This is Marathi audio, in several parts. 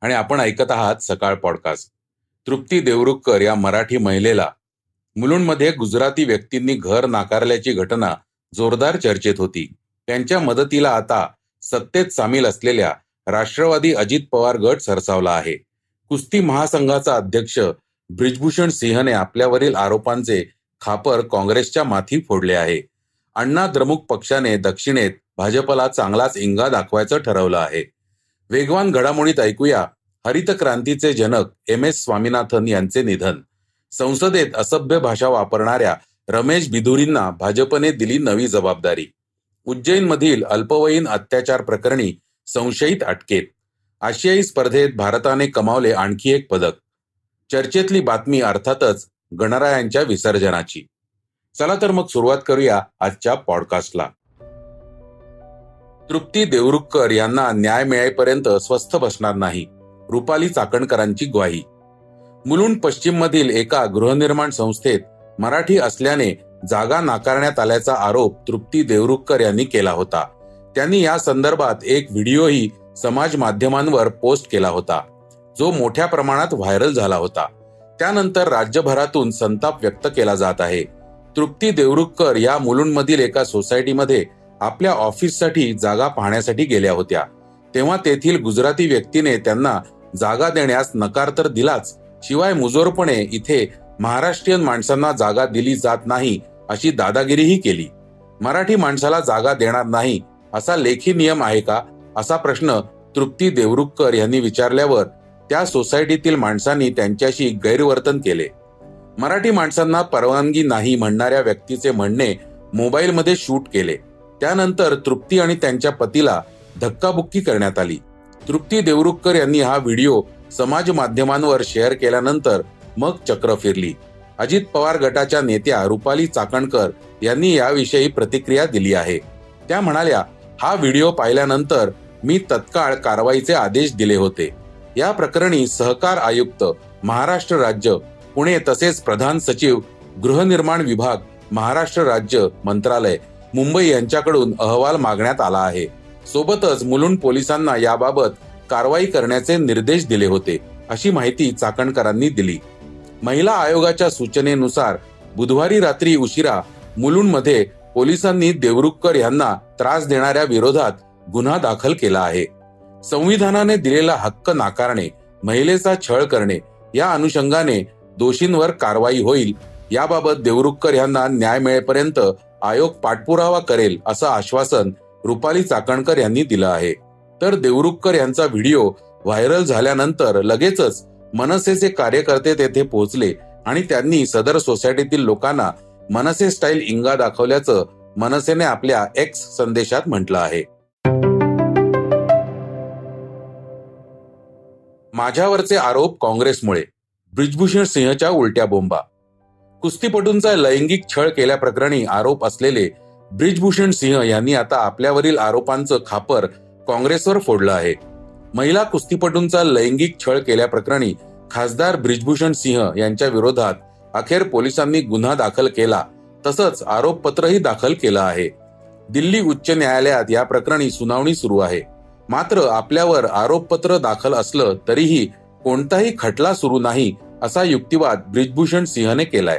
आणि आपण ऐकत आहात सकाळ पॉडकास्ट. तृप्ती देवरुखकर या मराठी महिलेला मुलुंडमध्ये गुजराती व्यक्तींनी घर नाकारल्याची घटना जोरदार चर्चेत होती. त्यांच्या मदतीला आता सत्तेत सामील असलेल्या राष्ट्रवादी अजित पवार गट सरसावला आहे. कुस्ती महासंघाचा अध्यक्ष ब्रिजभूषण सिंहने आपल्यावरील आरोपांचे खापर काँग्रेसच्या माथी फोडले आहे. अण्णा द्रमुक पक्षाने दक्षिणेत भाजपला चांगलाच इंगा दाखवायचं ठरवलं आहे. वेगवान घडामोडीत ऐकूया हरित क्रांतीचे जनक एम एस स्वामीनाथन यांचे निधन. संसदेत असभ्य भाषा वापरणाऱ्या रमेश बिधुरींना भाजपने दिली नवी जबाबदारी. उज्जैनमधील अल्पवयीन अत्याचार प्रकरणी संशयित अटकेत. आशियाई स्पर्धेत भारताने कमावले आणखी एक पदक. चर्चेतली बातमी अर्थातच गणरायांच्या विसर्जनाची. चला तर मग सुरुवात करूया आजच्या पॉडकास्टला. तृप्ती देवरुखकर यांना न्याय मिळेपर्यंत स्वस्थ बसणार नाही. रुपाली चाकणकरांची ग्वाही. मुलुंड पश्चिम मधील एका गृहनिर्माण संस्थेत मराठी असल्याने जागा नाकारण्यात आल्याचा आरोप तृप्ती देवरुखकर यांनी केला होता. त्यांनी या संदर्भात एक व्हिडिओही समाज माध्यमांवर पोस्ट केला होता जो मोठ्या प्रमाणात व्हायरल झाला होता. त्यानंतर राज्यभरातून संताप व्यक्त केला जात आहे. तृप्ती देवरुखकर या मुलुंडमधील एका सोसायटीमध्ये आपल्या ऑफिससाठी जागा पाहण्यासाठी गेल्या होत्या. तेव्हा तेथील गुजराती व्यक्तीने त्यांना जागा देण्यास नकार तर दिलाच. शिवाय मुजोरपणे इथे महाराष्ट्रीयन माणसांना जागा दिली जात नाही अशी दादागिरीही केली. मराठी माणसाला जागा देणार नाही असा लेखी नियम आहे का? असा प्रश्न तृप्ती देवरुखकर यांनी विचारल्यावर त्या सोसायटीतील माणसांनी त्यांच्याशी गैरवर्तन केले. मराठी माणसांना परवानगी नाही म्हणणाऱ्या व्यक्तीचे म्हणणे मोबाईलमध्ये शूट केले. त्यानंतर तृप्ती आणि त्यांच्या पतीला धक्काबुक्की करण्यात आली. तृप्ती देवरुखकर यांनी हा व्हिडिओ समाज माध्यमांवर शेअर केल्यानंतर मग चक्र फिरली. अजित पवार गटाच्या नेत्या रुपाली चाकणकर यांनी याविषयी प्रतिक्रिया दिली आहे. त्या म्हणाल्या हा व्हिडिओ पाहिल्यानंतर मी तत्काळ कारवाईचे आदेश दिले होते. या प्रकरणी सहकार आयुक्त महाराष्ट्र राज्य पुणे तसेच प्रधान सचिव गृहनिर्माण विभाग महाराष्ट्र राज्य मंत्रालय मुंबई यांच्याकडून अहवाल मागण्यात आला आहे. सोबतच मुलुंड पोलिसांना याबाबत कारवाई करण्याचे निर्देश दिले होते अशी माहिती चाकणकरांनी दिली. महिला आयोगाच्या सूचनेनुसार बुधवारी रात्री उशिरा मुलुंडमध्ये पोलिसांनी देवरुखकर यांना त्रास देणाऱ्या विरोधात गुन्हा दाखल केला आहे. संविधानाने दिलेला हक्क नाकारणे महिलेचा छळ करणे या अनुषंगाने दोषींवर कारवाई होईल याबाबत देवरुखकर यांना न्याय मिळेपर्यंत आयोग पाठपुरावा करेल असं आश्वासन रुपाली चाकणकर यांनी दिला आहे. तर देवरुखकर यांचा व्हिडिओ व्हायरल झाल्यानंतर लगेचच मनसेचे कार्यकर्ते तेथे पोहोचले आणि त्यांनी सदर सोसायटीतील लोकांना मनसे स्टाईल इंगा दाखवल्याचं मनसेने आपल्या एक्स संदेशात म्हटलं आहे. माझ्यावरचे आरोप काँग्रेसमुळे. ब्रिजभूषण सिंहच्या उलट्या बोंबा. कुस्तीपटूंचा लैंगिक छळ केल्याप्रकरणी आरोप असलेले ब्रिजभूषण सिंह यांनी आता आपल्यावरील आरोपांचं खापर काँग्रेसवर फोडलं आहे. महिला कुस्तीपटूंचा लैंगिक छळ केल्याप्रकरणी खासदार ब्रिजभूषण सिंह यांच्या विरोधात अखेर पोलिसांनी गुन्हा दाखल केला तसंच आरोपपत्रही दाखल केलं आहे. दिल्ली उच्च न्यायालयात या प्रकरणी सुनावणी सुरू आहे. मात्र आपल्यावर आरोपपत्र दाखल असलं तरीही कोणताही खटला सुरू नाही असा युक्तिवाद ब्रिजभूषण सिंहने केलाय.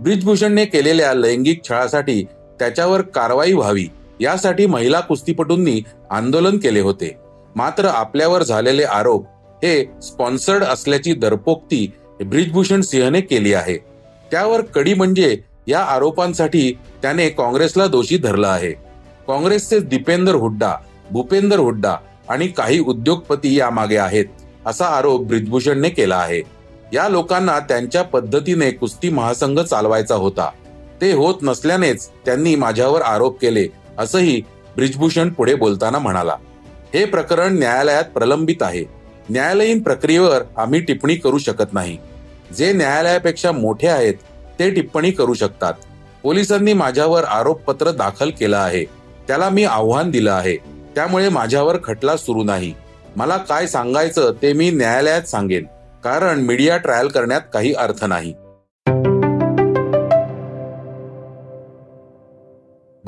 ब्रिजभूषणने केलेल्या लैंगिक छळासाठी त्याच्यावर कारवाई व्हावी यासाठी महिला कुस्तीपटूंनी आंदोलन केले होते. मात्र आपल्यावर झालेले आरोप हे स्पॉन्सर्ड असल्याची दरपोक्ती ब्रिजभूषण सिंहने केली आहे. त्यावर कडी म्हणजे या आरोपांसाठी त्याने काँग्रेसला दोषी धरलं आहे. काँग्रेसचे दीपेंदर हुड्डा भूपेंदर हुड्डा आणि काही उद्योगपती यामागे आहेत असा आरोप ब्रिजभूषणने केला आहे. या लोकांना त्यांच्या पद्धतीने कुस्ती महासंघ चालवायचा होता. ते होत नसल्यानेच त्यांनी माझ्यावर आरोप केले असंही ब्रिजभूषण पुढे बोलताना म्हणाला. हे प्रकरण न्यायालयात प्रलंबित आहे. न्यायालयीन प्रक्रियेवर आम्ही टिप्पणी करू शकत नाही. जे न्यायालयापेक्षा मोठे आहेत ते टिप्पणी करू शकतात. पोलिसांनी माझ्यावर आरोपपत्र दाखल केलं आहे. त्याला मी आव्हान दिलं आहे. त्यामुळे माझ्यावर खटला सुरू नाही. मला काय सांगायचं ते मी न्यायालयात सांगेन. कारण मीडिया ट्रायल करण्यात काही अर्थ नाही.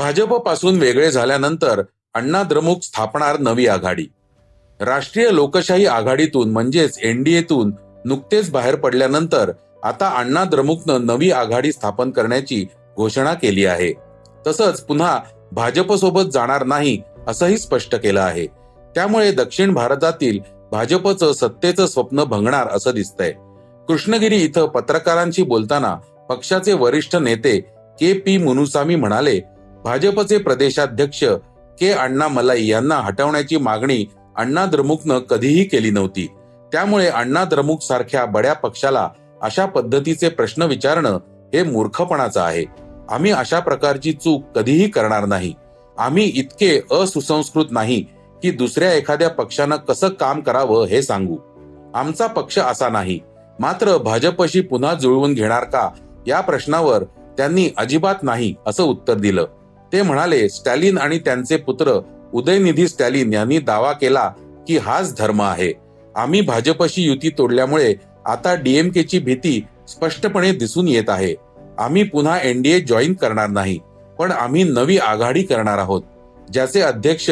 भाजपपासून वेगळे झाल्यानंतर अण्णा द्रमुक स्थापणार नवी आघाडी. राष्ट्रीय लोकशाही आघाडीतून म्हणजेच एनडीएतून नुकतेच बाहेर पडल्यानंतर आता अण्णा द्रमुकनं नवी आघाडी स्थापन करण्याची घोषणा केली आहे. तसंच पुन्हा भाजपसोबत जाणार नाही असंही स्पष्ट केलं आहे. त्यामुळे दक्षिण भारतातील भाजपचं सत्तेचं स्वप्न भंगणार असं दिसतंय. कृष्णगिरी इथं पत्रकारांशी बोलताना पक्षाचे वरिष्ठ नेते के पी मुनुसामी म्हणाले भाजपचे प्रदेशाध्यक्ष के अण्णा मलाई यांना हटवण्याची मागणी अण्णा द्रमुकनं कधीही केली नव्हती. त्यामुळे अण्णा द्रमुक सारख्या बड्या पक्षाला अशा पद्धतीचे प्रश्न विचारणं हे मूर्खपणाचं आहे. आम्ही अशा प्रकारची चूक कधीही करणार नाही. आम्ही इतके असुसंस्कृत नाही की दुसऱ्या एखाद्या पक्षानं कसं काम करावं हे सांगू. आमचा पक्ष असा नाही. मात्र भाजपशी पुन्हा जुळवून घेणार का या प्रश्नावर त्यांनी अजिबात नाही असं उत्तर दिलं. ते म्हणाले स्टॅलिन आणि त्यांचे पुत्र उदयनिधी स्टॅलिन यांनी दावा केला की हाच धर्म आहे. आम्ही भाजपशी युती तोडल्यामुळे आता डीएमकेची भीती स्पष्टपणे दिसून येत आहे. आम्ही पुन्हा एनडीए जॉईन करणार नाही पण आम्ही नवी आघाडी करणार आहोत ज्याचे अध्यक्ष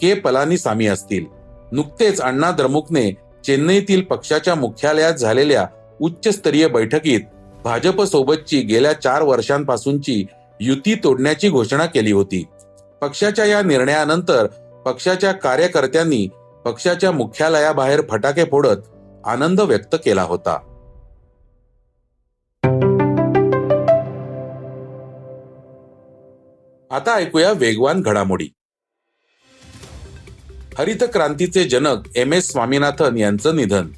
के पलानीसामी असतील. नुकतेच अण्णा द्रमुकने चेन्नईतील पक्षाच्या मुख्यालयात झालेल्या उच्चस्तरीय बैठकीत भाजप सोबतची गेल्या चार वर्षांपासूनची युती तोडण्याची घोषणा केली होती. पक्षाच्या या निर्णयानंतर पक्षाच्या कार्यकर्त्यांनी पक्षाच्या मुख्यालयाबाहेर फटाके फोडत आनंद व्यक्त केला होता. आता ऐकूया वेगवान घडामोडी. हरित क्रांतीचे जनक एम एस स्वामीनाथन यांचं निधन.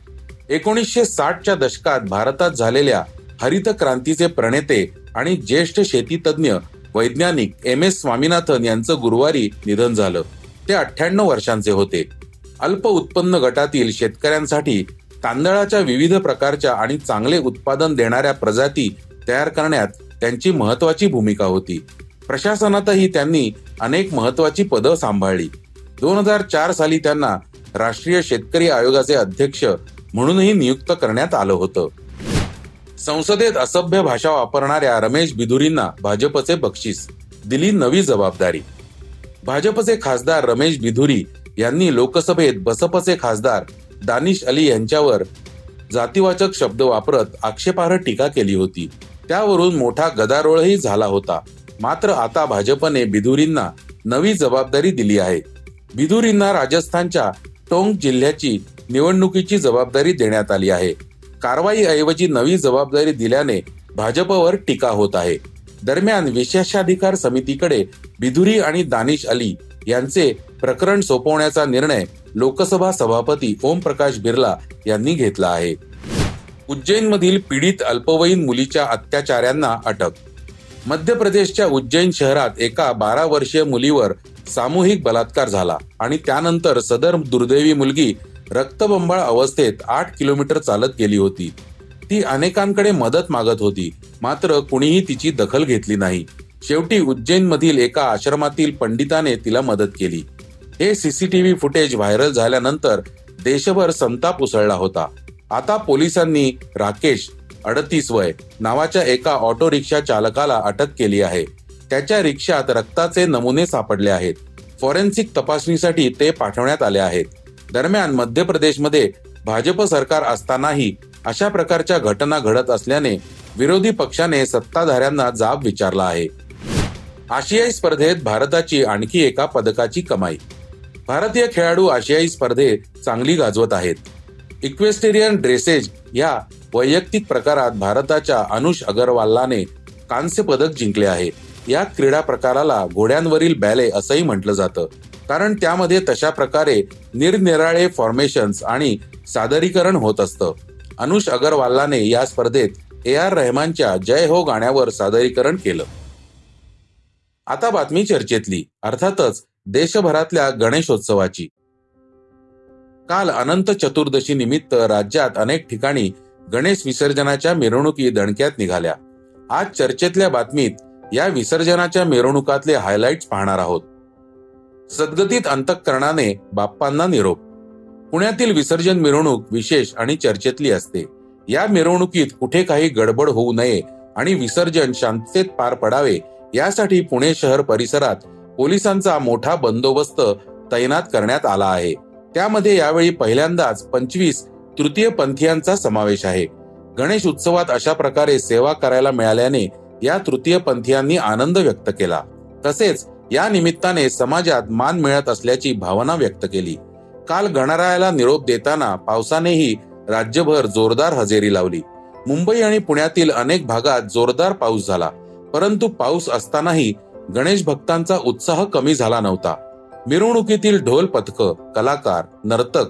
एकोणीसशे साठच्या दशकात भारतात झालेल्या हरित क्रांतीचे प्रणेते आणि ज्येष्ठ शेतीतज्ञ वैज्ञानिक एम एस स्वामीनाथन यांचं गुरुवारी निधन झालं. ते अठ्ठ्याण्णव वर्षांचे होते. अल्प उत्पन्न गटातील शेतकऱ्यांसाठी तांदळाच्या विविध प्रकारच्या आणि चांगले उत्पादन देणाऱ्या प्रजाती तयार करण्यात त्यांची महत्वाची भूमिका होती. प्रशासनातही त्यांनी अनेक महत्वाची पदं सांभाळली. दोन हजार चार साली त्यांना राष्ट्रीय शेतकरी आयोगाचे अध्यक्ष म्हणूनही नियुक्त करण्यात आलं होतं. संसदेत असभ्य भाषा वापरणाऱ्या रमेश बिधुरींना भाजपचे बक्षीस दिली नवी जबाबदारी. भाजपचे खासदार रमेश बिधुरी यांनी लोकसभेत बसपचे खासदार दानिश अली यांच्यावर जातीवाचक शब्द वापरत आक्षेपार्ह टीका केली होती. त्यावरून मोठा गदारोळही झाला होता. मात्र आता भाजपने बिधुरींना नवी जबाबदारी दिली आहे. बिधुरींना राजस्थानच्या टोंग जिल्ह्याची निवडणुकीची जबाबदारी देण्यात आली आहे. कारवाईऐवजी नवी जबाबदारी दिल्याने भाजपवर टीका होत आहे. दरम्यान विशेषाधिकार समितीकडे बिधुरी आणि दानिश अली यांचे प्रकरण सोपवण्याचा निर्णय लोकसभा सभापती ओम प्रकाश बिर्ला यांनी घेतला आहे. उज्जैन मधील पीडित अल्पवयीन मुलीच्या अत्याचार्यांना अटक. मध्य प्रदेशच्या उज्जैन शहरात एका बारा वर्षीय मुलीवर सामूहिक बलात्कार झाला आणि त्यानंतर सदर दुर्दैवी मुलगी रक्तबंबाळ अवस्थेत आठ किलोमीटर चालत गेली होती. ती अनेकांकडे मदत मागत होती मात्र कुणीही तिची दखल घेतली नाही. शेवटी उज्जैन मधील एका आश्रमातील पंडिताने तिला मदत केली. हे सीसीटीव्ही फुटेज व्हायरल झाल्यानंतर देशभर संताप उसळला होता. आता पोलिसांनी राकेश अडतीस वय नावाच्या एका ऑटो रिक्षा चालकाला अटक केली आहे. त्याच्या रिक्षात रक्ताचे नमुने सापडले आहेत. फॉरेन्सिक तपासणीसाठी ते पाठवण्यात आले आहेत. दरम्यान मध्य प्रदेशमध्ये भाजप सरकार असतानाही अशा प्रकारच्या घटना घडत असल्याने विरोधी पक्षाने सत्ताधाऱ्यांना जाब विचारला आहे. आशियाई स्पर्धेत भारताची आणखी एका पदकाची कमाई. भारतीय खेळाडू आशियाई स्पर्धेत चांगली गाजवत आहेत. इक्वेस्टेरियन ड्रेसेज या वैयक्तिक प्रकारात भारताच्या अनुष अगरवालाने कांस्य पदक जिंकले आहे. या क्रीडा प्रकाराला घोड्यांवरील बॅले असंही म्हटलं जातं. कारण त्यामध्ये तशा प्रकारे निरनिराळे फॉर्मेशन्स आणि सादरीकरण होत असतं. अनुष अगरवालाने या स्पर्धेत ए आर रहमानच्या जय हो गाण्यावर सादरीकरण केलं. आता बातमी चर्चेतली अर्थातच देशभरातल्या गणेशोत्सवाची. काल अनंत चतुर्दशी निमित्त राज्यात अनेक ठिकाणी गणेश विसर्जनाच्या मिरवणुकी दणक्यात निघाल्या. आज चर्चेतल्या बातमीत या विसर्जनाच्या मिरवणुकातले हायलाइट्स पाहणार आहोत. सद्गतीत अंतकरणाने बाप्पांना निरोप. पुण्यातील विसर्जन मिरवणूक विशेष आणि चर्चेतली असते. या मिरवणुकीत कुठे काही गडबड होऊ नये आणि विसर्जन शांततेत पार पडावे यासाठी पुणे शहर परिसरात पोलिसांचा मोठा बंदोबस्त तैनात करण्यात आला आहे. त्यामध्ये यावेळी पहिल्यांदाच पंचवीस तृतीय पंथीयांचा समावेश आहे. गणेश उत्सवात अशा प्रकारे सेवा करायला मिळाल्याने या तृतीय पंथीयांनी आनंद व्यक्त केला. तसेच या निमित्ताने समाजात मान मिळत असल्याची भावना व्यक्त केली. काल गणरायाला निरोप देताना पावसानेही राज्यभर जोरदार हजेरी लावली. मुंबई आणि पुण्यातील अनेक भागात जोरदार पाऊस झाला. परंतु पाऊस असतानाही गणेश भक्तांचा उत्साह कमी झाला नव्हता. मिरवणुकीतील ढोल पथक कलाकार नर्तक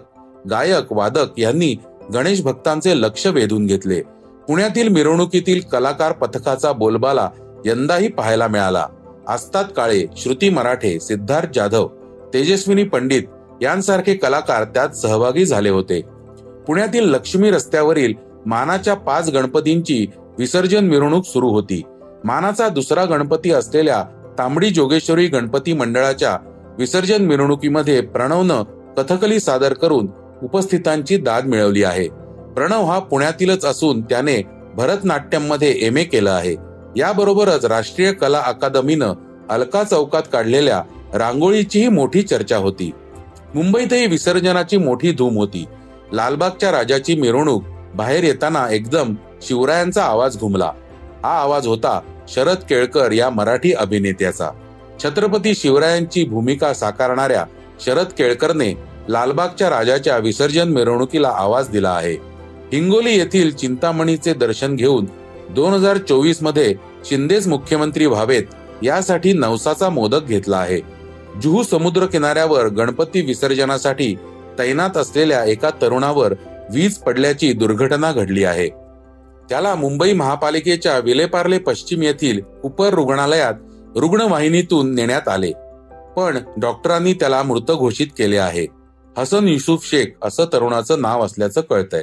गायक वादक यांनी गणेश भक्तांचे लक्ष वेधून घेतले. पुण्यातील मिरवणुकीतील कलाकार पथकाचा बोलबाला यंदाही पाहायला मिळाला. आस्ताद काळे श्रुती मराठे सिद्धार्थ जाधव तेजस्विनी पंडित यांसारखे कलाकार त्यात सहभागी झाले होते. पुण्यातील लक्ष्मी रस्त्यावरील मानाच्या पाच गणपतींची विसर्जन मिरवणूक सुरू होती. मानाचा दुसरा गणपती असलेल्या तांबडी जोगेश्वरी गणपती मंडळाच्या विसर्जन मिरवणुकीमध्ये प्रणवनं कथकली सादर करून उपस्थितांची दाद मिळवली आहे. प्रणव हा पुण्यातीलच असून त्याने भरतनाट्यममध्ये एम ए केलं आहे. याबरोबरच राष्ट्रीय कला अकादमीनं अलका चौकात काढलेल्या रांगोळीचीही मोठी चर्चा होती. मुंबईतही विसर्जनाची मोठी धूम होती. लालबागच्या राजाची मिरवणूक बाहेर येताना एकदम शिवरायांचा आवाज घुमला. हा आवाज होता शरद केळकर या मराठी अभिनेत्याचा. छत्रपती शिवरायांची भूमिका साकारणाऱ्या शरद केळकरने लालबागच्या राजाच्या विसर्जन मिरवणुकीला आवाज दिला आहे. हिंगोली येथील चिंतामणीचे दर्शन घेऊन दोन हजार चोवीसमध्ये शिंदेच मुख्यमंत्री व्हावेत यासाठी नवसाचा मोदक घेतला आहे. जुहू समुद्र किनाऱ्यावर गणपती विसर्जनासाठी तैनात असलेल्या एका तरुणावर वीज पडल्याची दुर्घटना घडली आहे. त्याला मुंबई महापालिकेच्या विलेपार्ले पश्चिम येथील उपर रुग्णालयात रुग्णवाहिनीतून नेण्यात आले. पण डॉक्टरांनी त्याला मृत घोषित केले आहे. हसन युसुफ शेख असं तरुणाचं नाव असल्याचं कळतंय.